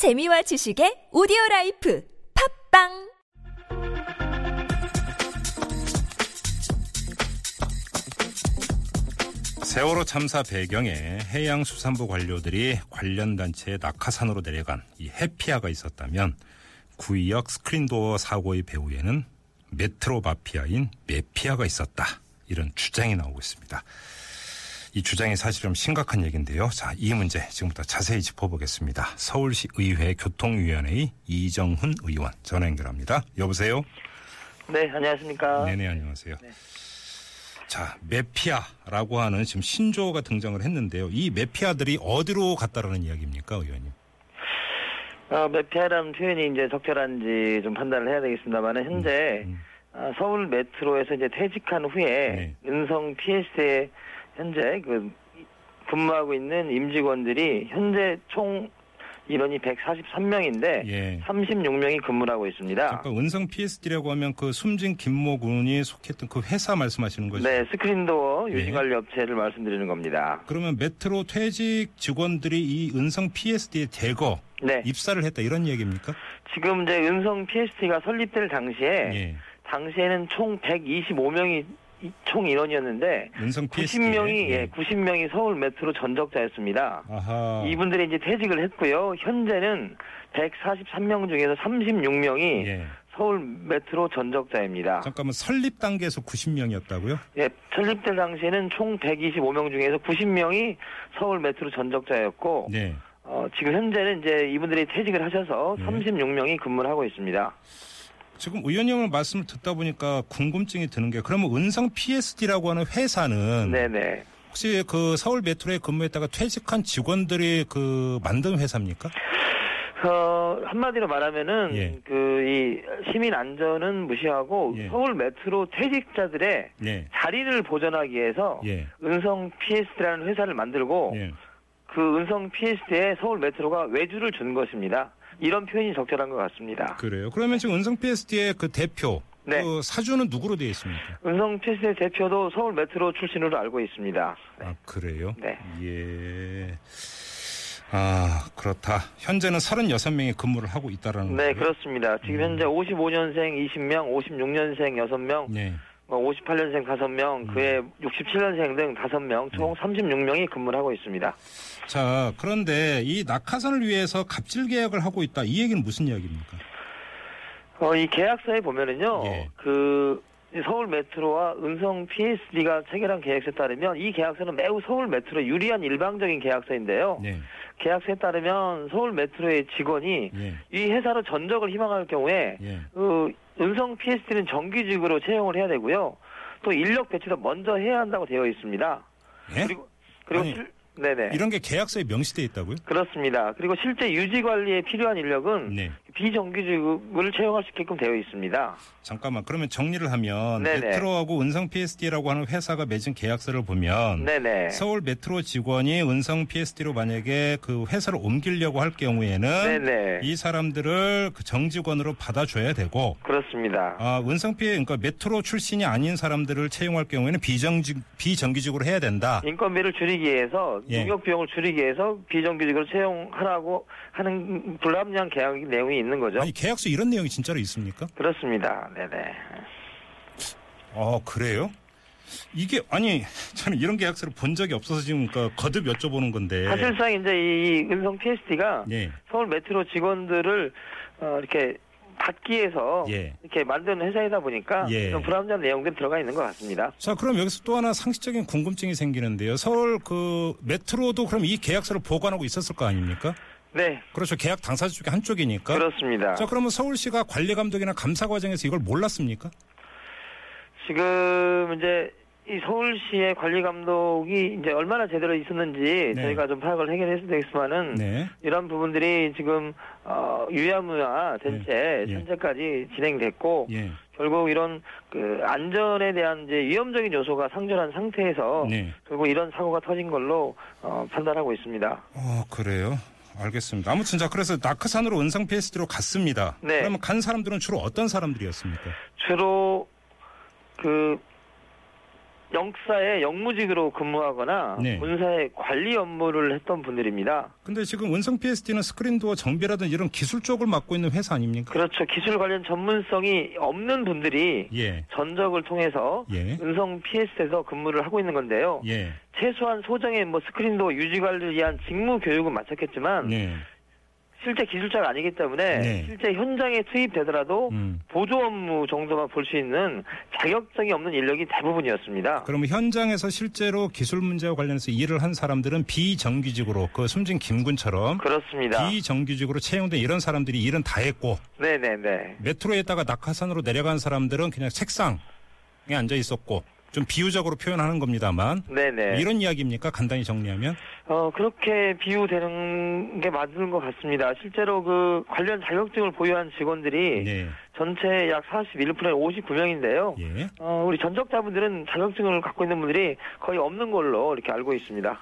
재미와 지식의 오디오 라이프 팟빵 세월호 참사 배경에 해양수산부 관료들이 관련 단체의 낙하산으로 내려간 이 해피아가 있었다면 구의역 스크린도어 사고의 배후에는 메트로 마피아인 메피아가 있었다. 이런 주장이 나오고 있습니다. 이 주장이 사실 좀 심각한 얘기인데요. 자, 이 문제 지금부터 자세히 짚어보겠습니다. 서울시 의회 교통위원회의 이정훈 의원 전화 연결합니다. 여보세요? 네, 안녕하십니까. 네네, 안녕하세요. 자, 메피아라고 하는 지금 신조어가 등장을 했는데요. 이 메피아들이 어디로 갔다라는 이야기입니까, 의원님? 어, 메피아라는 표현이 이제 적절한지 좀 판단을 해야 되겠습니다만 현재 음. 아, 서울 메트로에서 이제 퇴직한 후에 네. 은성 PS에 현재 그 근무하고 있는 임직원들이 현재 총 인원이 143명인데 예. 36명이 근무를 하고 있습니다. 잠깐 은성 PSD라고 하면 그 숨진 김모 군이 속했던 그 회사 말씀하시는 거죠? 네, 스크린도어 예. 유지관리 업체를 말씀드리는 겁니다. 그러면 메트로 퇴직 직원들이 이 은성 PSD에 대거 네, 입사를 했다 이런 얘기입니까? 지금 이제 은성 PST가 설립될 당시에 예. 당시에는 총 125명이 총 인원이었는데 은성 PSD. 90명이 예, 90명이 서울 메트로 전적자였습니다. 아하. 이분들이 이제 퇴직을 했고요. 현재는 143명 중에서 36명이 예. 서울 메트로 전적자입니다. 잠깐만 설립 단계에서 90명이었다고요? 예, 설립될 당시에는 총 125명 중에서 90명이 서울 메트로 전적자였고 네. 어, 지금 현재는 이제 이분들이 퇴직을 하셔서 네. 36명이 근무를 하고 있습니다. 지금 의원님의 말씀을 듣다 보니까 궁금증이 드는 게 그러면 은성 PSD라고 하는 회사는 네네. 혹시 그 서울 메트로에 근무했다가 퇴직한 직원들이 그 만든 회사입니까? 어, 한마디로 말하면은 예. 그이 시민 안전은 무시하고 예. 서울 메트로 퇴직자들의 예. 자리를 보전하기 위해서 예. 은성 PS라는 회사를 만들고 예. 그 은성 PS에 서울 메트로가 외주를 준 것입니다. 이런 표현이 적절한 것 같습니다. 그래요. 그러면 지금 은성 PSD의 그 대표 네. 그 사주는 누구로 되어 있습니까? 은성 PS의 대표도 서울 메트로 출신으로 알고 있습니다. 아 그래요? 네. 예. 아 그렇다. 현재는 36명이 근무를 하고 있다라는 네, 거예요? 그렇습니다. 지금 음. 현재 55년생 20명, 56년생 6명, 네. 뭐 58년생 5명, 음. 그에 67년생 등 5명, 총 36명이 근무를 하고 있습니다. 자 그런데 이 낙하산을 위해서 갑질 계약을 하고 있다. 이 얘기는 무슨 이야기입니까? 어, 이 계약서에 보면은요, 예. 그, 서울 메트로와 은성 PSD가 체결한 계약서에 따르면 이 계약서는 매우 서울 메트로 유리한 일방적인 계약서인데요. 네. 계약서에 따르면 서울 메트로의 직원이 예. 이 회사로 전적을 희망할 경우에 예. 그 은성 PSD는 정규직으로 채용을 해야 되고요. 또 인력 배치도 먼저 해야 한다고 되어 있습니다. 예? 그리고 그리고 아니, 실, 네네 이런 게 계약서에 명시돼 있다고요? 그렇습니다. 그리고 실제 유지 관리에 필요한 인력은 네. 비정규직을 채용할 수 있게끔 되어 있습니다. 잠깐만 그러면 정리를 하면 네네. 메트로하고 은성 PSD라고 하는 회사가 맺은 계약서를 보면 네네. 서울 메트로 직원이 은성 PSD로 만약에 그 회사를 옮기려고 할 경우에는 네네. 이 사람들을 그 정직원으로 받아줘야 되고 그렇습니다. 아, 은성 피 그러니까 메트로 출신이 아닌 사람들을 채용할 경우에는 비정직 비정규직으로 해야 된다. 인건비를 줄이기 위해서 예. 능력 비용을 줄이기 위해서 비정규직으로 채용하라고 하는 불합리한 계약 내용이 있는 거죠. 아니 계약서 이런 내용이 진짜로 있습니까? 그렇습니다. 네네. 어 그래요? 이게 아니 저는 이런 계약서를 본 적이 없어서 지금 그러니까 거듭 여쭤보는 건데. 사실상 이제 이 은성 PSD가 예. 서울 메트로 직원들을 어, 이렇게 받기 위해서 예. 이렇게 만드는 회사이다 보니까 예. 좀 불합리한 내용들이 들어가 있는 것 같습니다. 자, 그럼 여기서 또 하나 상식적인 궁금증이 생기는데요. 서울 그 메트로도 그럼 이 계약서를 보관하고 있었을 거 아닙니까? 네, 그렇죠. 계약 당사자 중에 한쪽이니까. 그렇습니다. 자, 그러면 서울시가 관리 감독이나 감사 과정에서 이걸 몰랐습니까? 지금 이제 이 서울시의 관리 감독이 이제 얼마나 제대로 있었는지 네. 저희가 좀 파악을 해결했으면 되겠지만은 네. 이런 부분들이 지금 어, 유야무야 된채 예. 현재까지 진행됐고 예. 결국 이런 그 안전에 대한 이제 위험적인 요소가 상존한 상태에서 네. 결국 이런 사고가 터진 걸로 어, 판단하고 있습니다. 어, 그래요. 알겠습니다. 아무튼 자, 그래서 낙하산으로 은상 PSD로 갔습니다. 네. 그러면 간 사람들은 주로 어떤 사람들이었습니까? 주로 그 영사에 영무직으로 근무하거나 네. 본사의 관리 업무를 했던 분들입니다. 근데 지금 은성 PST는 스크린도어 정비라든지 이런 기술 쪽을 맡고 있는 회사 아닙니까? 그렇죠. 기술 관련 전문성이 없는 분들이 예. 전적을 통해서 예. 은성 PS에서 근무를 하고 있는 건데요. 예. 최소한 소정의 뭐 스크린도 유지 관리를 위한 직무 교육은 마쳤겠지만 네. 실제 기술자가 아니기 때문에 네. 실제 현장에 투입되더라도 음. 보조 업무 정도만 볼 수 있는 자격증이 없는 인력이 대부분이었습니다. 그러면 현장에서 실제로 기술 문제와 관련해서 일을 한 사람들은 비정규직으로 그 숨진 김군처럼 그렇습니다. 비정규직으로 채용된 이런 사람들이 일은 다 했고 네네네. 메트로에다가 낙하산으로 내려간 사람들은 그냥 책상에 앉아 있었고 좀 비유적으로 표현하는 겁니다만 네네. 이런 이야기입니까? 간단히 정리하면 어, 그렇게 비유되는 게 맞는 것 같습니다. 실제로 그 관련 자격증을 보유한 직원들이 네. 전체 약 41%의 59명인데요. 예. 어, 우리 전적자분들은 자격증을 갖고 있는 분들이 거의 없는 걸로 이렇게 알고 있습니다.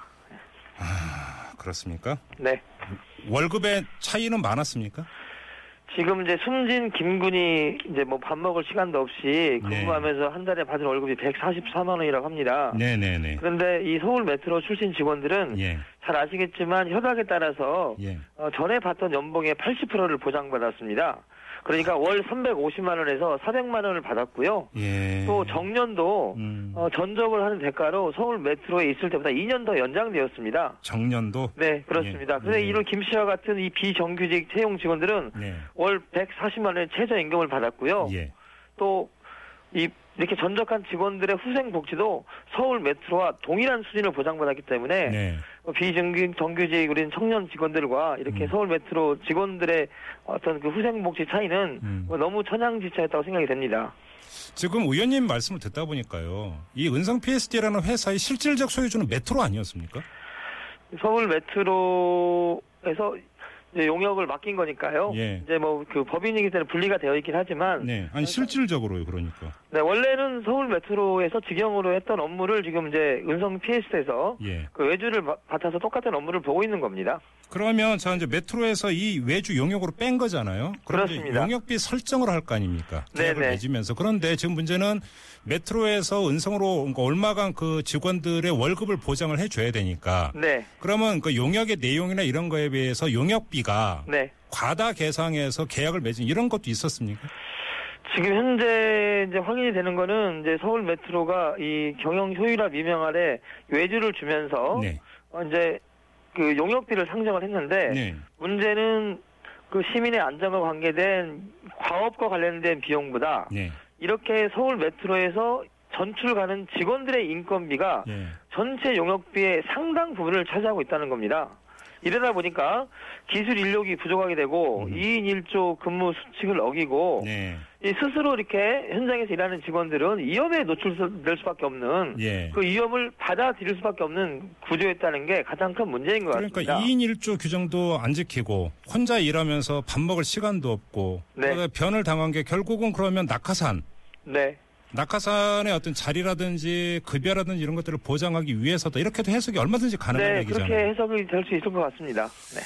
아, 그렇습니까? 네. 월급의 차이는 많았습니까? 지금 이제 숨진 김군이 이제 뭐 밥 먹을 시간도 없이 근무하면서 한 달에 받은 월급이 144만 원이라고 합니다. 네, 네, 네. 그런데 이 서울 메트로 출신 직원들은 예. 잘 아시겠지만 협약에 따라서 예. 어, 전에 받던 연봉의 80%를 보장받았습니다. 그러니까 월 350만 원에서 400만 원을 받았고요. 예. 또 정년도 음. 어, 전적을 하는 대가로 서울 메트로에 있을 때보다 2년 더 연장되었습니다. 정년도 네, 그렇습니다. 예. 그런데 예. 이런 김 씨와 같은 이 비정규직 채용 직원들은 네. 월 140만 원의 최저 임금을 받았고요. 예. 또이 이렇게 전적한 직원들의 후생 복지도 서울 메트로와 동일한 수준을 보장받았기 때문에 네. 어, 비정규 정규직 우리 청년 직원들과 이렇게 음. 서울 메트로 직원들의 어떤 그 후생 복지 차이는 음. 뭐 너무 천양지차였다고 생각이 됩니다. 지금 의원님 말씀을 듣다 보니까요. 이 은성 PSD라는 회사의 실질적 소유주는 메트로 아니었습니까? 서울 메트로에서 이제 용역을 맡긴 거니까요. 예. 이제 뭐 그 법인이기 때문에 분리가 되어 있긴 하지만 네. 아니 실질적으로요. 그러니까. 네, 원래는 서울 메트로에서 직영으로 했던 업무를 지금 이제 은성 PS에서 예. 그 외주를 바- 받아서 똑같은 업무를 보고 있는 겁니다. 그러면 자 이제 메트로에서 이 외주 용역으로 뺀 거잖아요. 그렇습니다. 용역비 설정을 할 거 아닙니까? 계약을 네네. 맺으면서 그런데 지금 문제는 메트로에서 은성으로 그러니까 얼마간 그 직원들의 월급을 보장을 해줘야 되니까 네, 그러면 그 용역의 내용이나 이런 거에 비해서 용역비가 네. 과다 계상해서 계약을 맺은 이런 것도 있었습니까? 지금 현재 이제 확인이 되는 거는 이제 서울 메트로가 이 경영 효율화 미명 아래 외주를 주면서 네. 어, 이제 그 용역비를 상정을 했는데 네. 문제는 그 시민의 안전과 관계된 과업과 관련된 비용보다 네. 이렇게 서울 메트로에서 전출 가는 직원들의 인건비가 예. 전체 용역비의 상당 부분을 차지하고 있다는 겁니다. 이러다 보니까 기술 인력이 부족하게 되고 음. 2인 1조 근무 수칙을 어기고 네. 이 스스로 이렇게 현장에서 일하는 직원들은 위험에 노출될 수밖에 없는 예. 그 위험을 받아들일 수밖에 없는 구조였다는 게 가장 큰 문제인 것 그러니까 같습니다. 2인 1조 규정도 안 지키고 혼자 일하면서 밥 먹을 시간도 없고 네. 변을 당한 게 결국은 그러면 낙하산 네. 낙하산의 어떤 자리라든지 급여라든지 이런 것들을 보장하기 위해서도 이렇게도 해석이 얼마든지 가능한 네, 얘기잖아요. 그렇게 해석이 될 수 있을 것 같습니다. 네.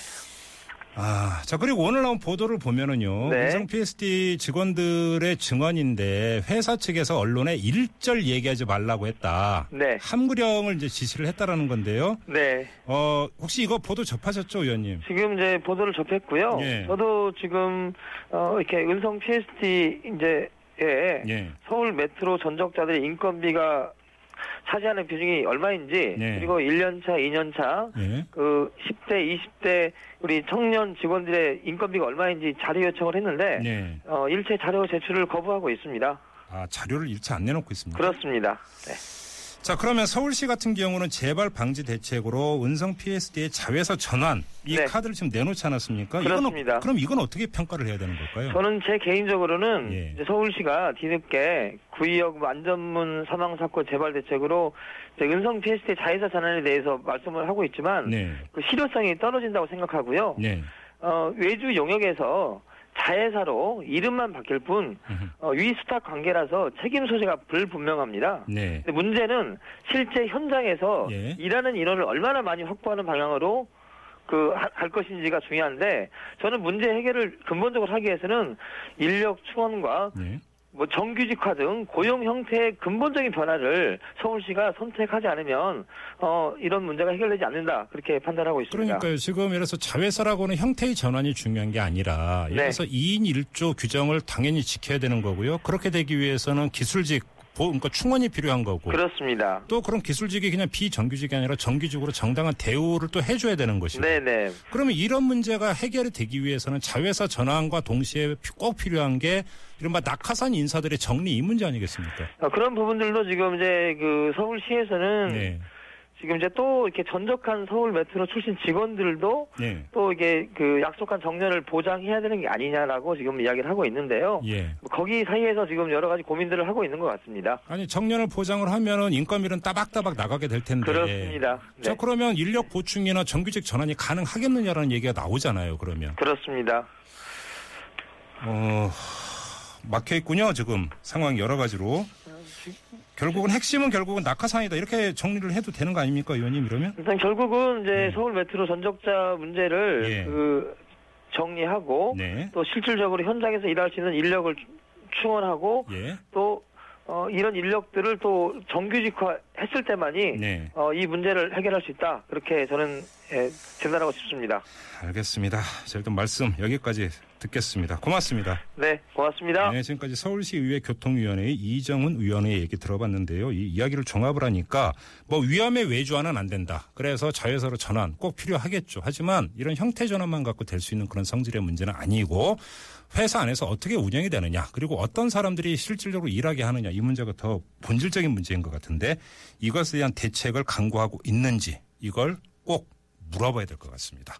아, 자 그리고 오늘 나온 보도를 보면은요. 네. 음성 PSD 직원들의 증언인데 회사 측에서 언론에 일절 얘기하지 말라고 했다. 네. 함구령을 이제 지시를 했다라는 건데요. 네. 어, 혹시 이거 보도 접하셨죠, 의원님? 지금 이제 보도를 접했고요. 예. 저도 지금 어 이렇게 은성 PST 이제 에 예. 서울 메트로 전적자들의 인건비가 차지하는 비중이 얼마인지 네. 그리고 1년차, 2년차 예. 그 10대, 20대 우리 청년 직원들의 인건비가 얼마인지 자료 요청을 했는데 네. 어 일체 자료 제출을 거부하고 있습니다. 아, 자료를 일체 안 내놓고 있습니다. 그렇습니다. 네. 자, 그러면 서울시 같은 경우는 재발 방지 대책으로 은성 PSD의 자회사 전환 이 네. 카드를 지금 내놓지 않았습니까? 그렇습니다. 이건, 그럼 이건 어떻게 평가를 해야 되는 걸까요? 저는 제 개인적으로는 예. 서울시가 뒤늦게 구의역 안전문 사망 사건 재발 대책으로 은성 PST 자회사 전환에 대해서 말씀을 하고 있지만 네. 그 실효성이 떨어진다고 생각하고요. 네. 어, 외주 용역에서 자회사로 이름만 바뀔 뿐. 어, 위수탁 관계라서 책임 소재가 불분명합니다. 네. 근데 문제는 실제 현장에서 예. 일하는 인원을 얼마나 많이 확보하는 방향으로 그할 것인지가 중요한데 저는 문제 해결을 근본적으로 하기 위해서는 인력 충원과 네. 뭐 정규직화 등 고용 형태의 근본적인 변화를 서울시가 선택하지 않으면 어 이런 문제가 해결되지 않는다 그렇게 판단하고 있습니다. 그러니까요. 지금 예를 들어서 자회사라고는 형태의 전환이 중요한 게 아니라 예를 네. 들어서 2인 1조 규정을 당연히 지켜야 되는 거고요. 그렇게 되기 위해서는 기술직 보- 그러니까 충원이 필요한 거고 그렇습니다. 또 그런 기술직이 그냥 비정규직이 아니라 정규직으로 정당한 대우를 또 해줘야 되는 것이고 네네. 그러면 이런 문제가 해결이 되기 위해서는 자회사 전환과 동시에 피- 꼭 필요한 게 이른바 낙하산 인사들의 정리 이 문제 아니겠습니까? 어, 그런 부분들도 지금 이제 그 서울시에서는 네. 지금 이제 또 이렇게 전적한 서울 메트로 출신 직원들도 네. 또 이게 그 약속한 정년을 보장해야 되는 게 아니냐라고 지금 이야기를 하고 있는데요. 예. 거기 사이에서 지금 여러 가지 고민들을 하고 있는 것 같습니다. 아니 정년을 보장을 하면은 인건비는 따박따박 나가게 될 텐데. 그렇습니다. 자 네. 그러면 인력 보충이나 정규직 전환이 가능하겠느냐라는 얘기가 나오잖아요. 그러면 그렇습니다. 어 막혀 있군요. 지금 상황 여러 가지로. 결국은 핵심은 결국은 낙하산이다 이렇게 정리를 해도 되는 거 아닙니까, 의원님 이러면? 일단 결국은 이제 네. 서울 메트로 전적자 문제를 예. 그 정리하고 네. 또 실질적으로 현장에서 일할 수 있는 인력을 충원하고 예. 또 어, 이런 인력들을 또 정규직화 했을 때만이 네. 어, 이 문제를 해결할 수 있다. 그렇게 저는 예, 진단하고 싶습니다. 알겠습니다. 자, 일단 말씀 여기까지 듣겠습니다. 고맙습니다. 네, 고맙습니다. 네, 지금까지 서울시 의회 교통위원회의 이정훈 위원의 얘기 들어봤는데요. 이 이야기를 종합을 하니까 뭐 위험에 외주하는 안 된다. 그래서 자회사로 전환 꼭 필요하겠죠. 하지만 이런 형태 전환만 갖고 될 수 있는 그런 성질의 문제는 아니고 회사 안에서 어떻게 운영이 되느냐 그리고 어떤 사람들이 실질적으로 일하게 하느냐 이 문제가 더 본질적인 문제인 것 같은데 이것에 대한 대책을 강구하고 있는지 이걸 꼭 물어봐야 될 것 같습니다.